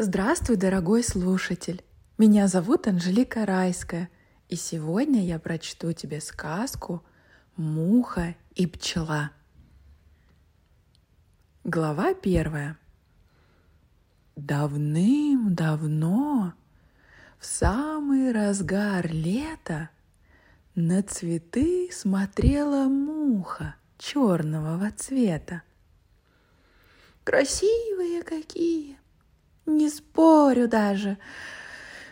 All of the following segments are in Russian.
Здравствуй, дорогой слушатель! Меня зовут Анжелика Райская, и сегодня я прочту тебе сказку «Муха и пчела». Глава первая. Давным-давно, в самый разгар лета, на цветы смотрела муха черного цвета. Красивые какие! Не спорю даже.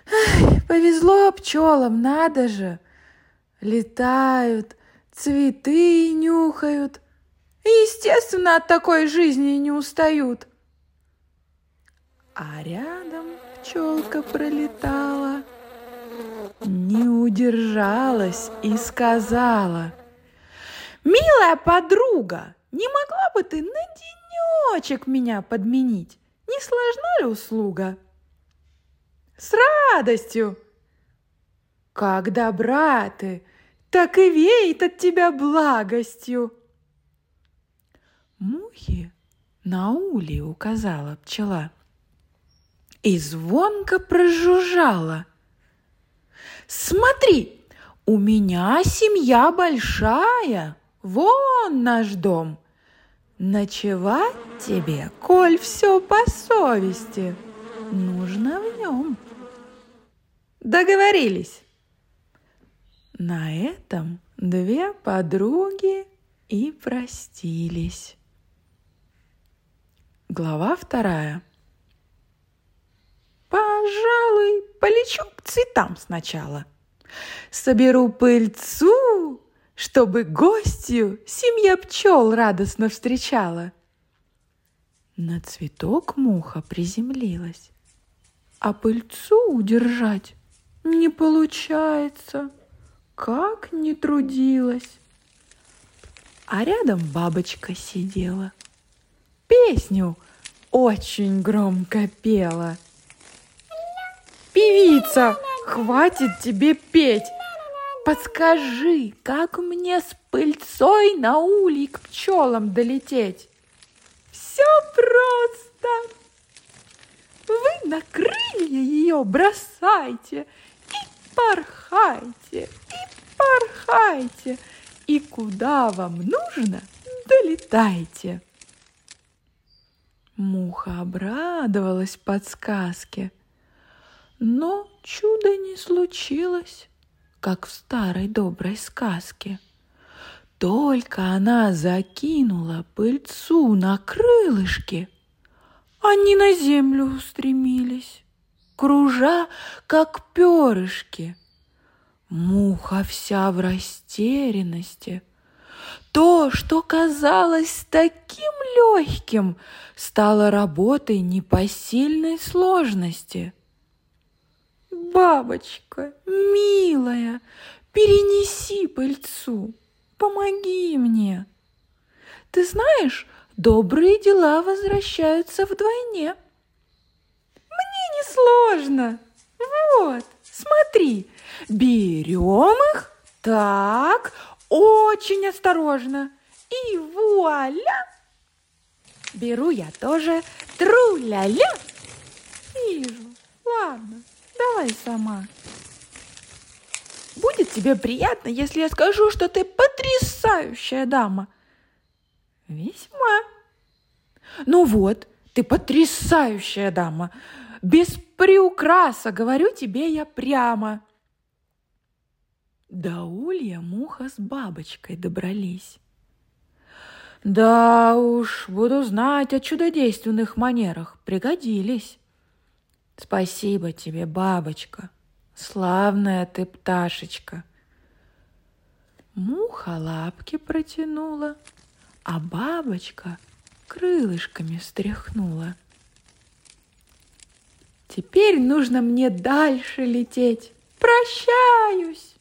Ай, повезло пчелам, надо же. Летают, цветы нюхают. Естественно, от такой жизни не устают. А рядом пчелка пролетала, не удержалась и сказала, «Милая подруга, не могла бы ты на денечек меня подменить? Не сложна ли услуга? С радостью. Как добра ты, так и веет от тебя благостью. Мухи на улей указала пчела и звонко прожужжала. Смотри, у меня семья большая, вон наш дом – Ночевать тебе, коль все по совести, нужно в нем. Договорились. На этом две подруги и простились. Глава вторая. Пожалуй, полечу к цветам сначала. Соберу пыльцу чтобы гостью семья пчел радостно встречала. На цветок муха приземлилась, а пыльцу удержать не получается, как не трудилась. А рядом бабочка сидела, песню очень громко пела. Певица, хватит тебе петь, Подскажи, как мне с пыльцой на улей к пчелам долететь? Все просто. Вы на крылья ее бросайте и порхайте, и порхайте, и куда вам нужно, долетайте. Муха обрадовалась подсказке, но чуда не случилось как в старой доброй сказке. Только она закинула пыльцу на крылышки, они на землю устремились, кружа, как перышки. Муха вся в растерянности. То, что казалось таким легким, стало работой непосильной сложности — Бабочка, милая, перенеси пыльцу, помоги мне. Ты знаешь, добрые дела возвращаются вдвойне. Мне не сложно. Вот, смотри, берем их так, очень осторожно. И вуаля! Беру я тоже тру-ля-ля. Вижу, ладно, Давай сама. Будет тебе приятно, если я скажу, что ты потрясающая дама? Весьма. Ну вот, ты потрясающая дама. Без приукраса, говорю тебе я прямо. До улья муха с бабочкой добрались. Да уж, буду знать о чудодейственных манерах, пригодились. Спасибо тебе, бабочка, славная ты пташечка. Муха лапки протянула, а бабочка крылышками стряхнула. Теперь нужно мне дальше лететь. Прощаюсь.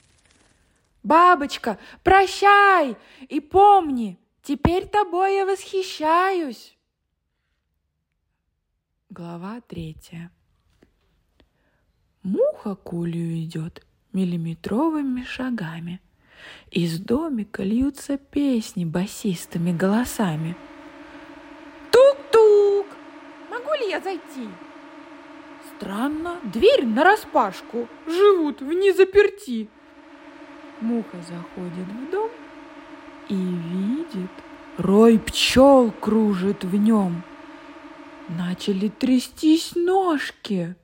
Бабочка, прощай и помни, теперь тобой я восхищаюсь. Глава третья. Муха к улью идет миллиметровыми шагами. Из домика льются песни басистыми голосами. Тук-тук! Могу ли я зайти? Странно, дверь нараспашку, живут в незаперти. Муха заходит в дом и видит, рой пчел кружит в нем. Начали трястись ножки.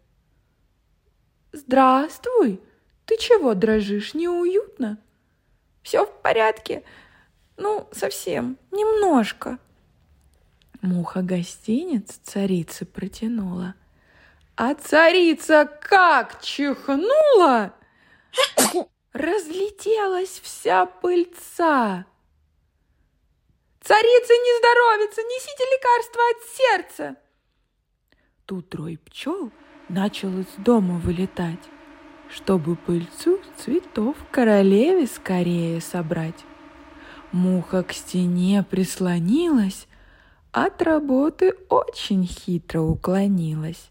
Здравствуй, ты чего дрожишь, неуютно? Все в порядке, ну, совсем, немножко. Муха гостиниц царицы протянула. А царица как чихнула, разлетелась вся пыльца. Царица не здоровится, несите лекарство от сердца. Тут трой пчел начал из дома вылетать, чтобы пыльцу цветов королеве скорее собрать. Муха к стене прислонилась, от работы очень хитро уклонилась.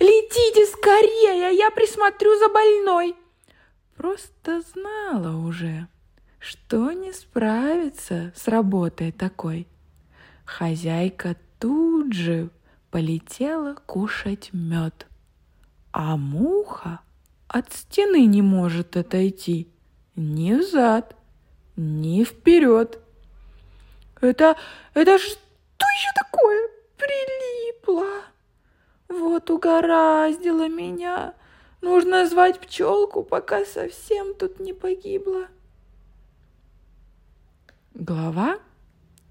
«Летите скорее, я присмотрю за больной!» Просто знала уже, что не справится с работой такой. Хозяйка тут же полетела кушать мед, а муха от стены не может отойти ни взад, ни вперед. Это, это что еще такое? Прилипло. Вот угораздило меня. Нужно звать пчелку, пока совсем тут не погибла. Глава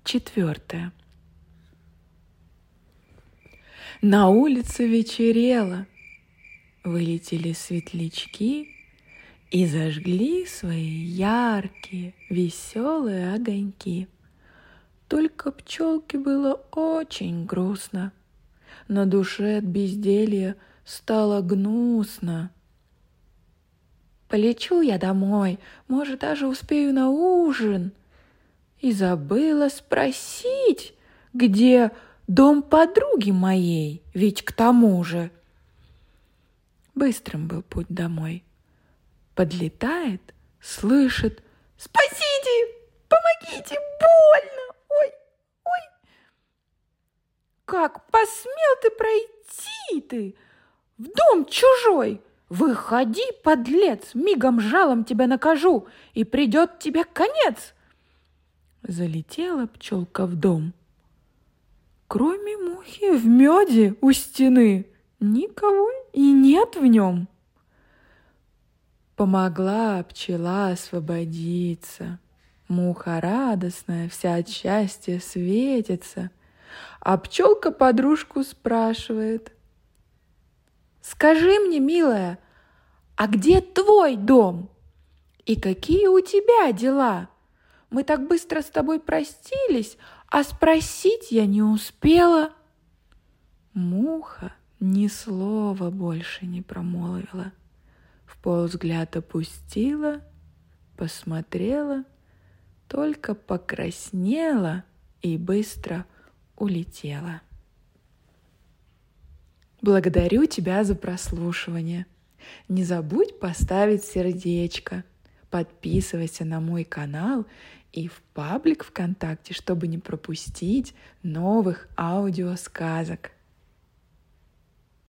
четвертая. На улице вечерело. Вылетели светлячки и зажгли свои яркие, веселые огоньки. Только пчелке было очень грустно. На душе от безделья стало гнусно. Полечу я домой, может, даже успею на ужин. И забыла спросить, где дом подруги моей, ведь к тому же. Быстрым был путь домой. Подлетает, слышит «Спасите! Помогите! Больно! Ой, ой!» «Как посмел ты пройти ты в дом чужой? Выходи, подлец, мигом жалом тебя накажу, и придет тебе конец!» Залетела пчелка в дом – Кроме мухи в меде у стены никого и нет в нем. Помогла пчела освободиться. Муха радостная, вся от счастья светится. А пчелка подружку спрашивает. Скажи мне, милая, а где твой дом? И какие у тебя дела? Мы так быстро с тобой простились, а спросить я не успела. Муха ни слова больше не промолвила. В полвзгляд опустила, посмотрела, только покраснела и быстро улетела. Благодарю тебя за прослушивание. Не забудь поставить сердечко. Подписывайся на мой канал и в паблик ВКонтакте, чтобы не пропустить новых аудиосказок.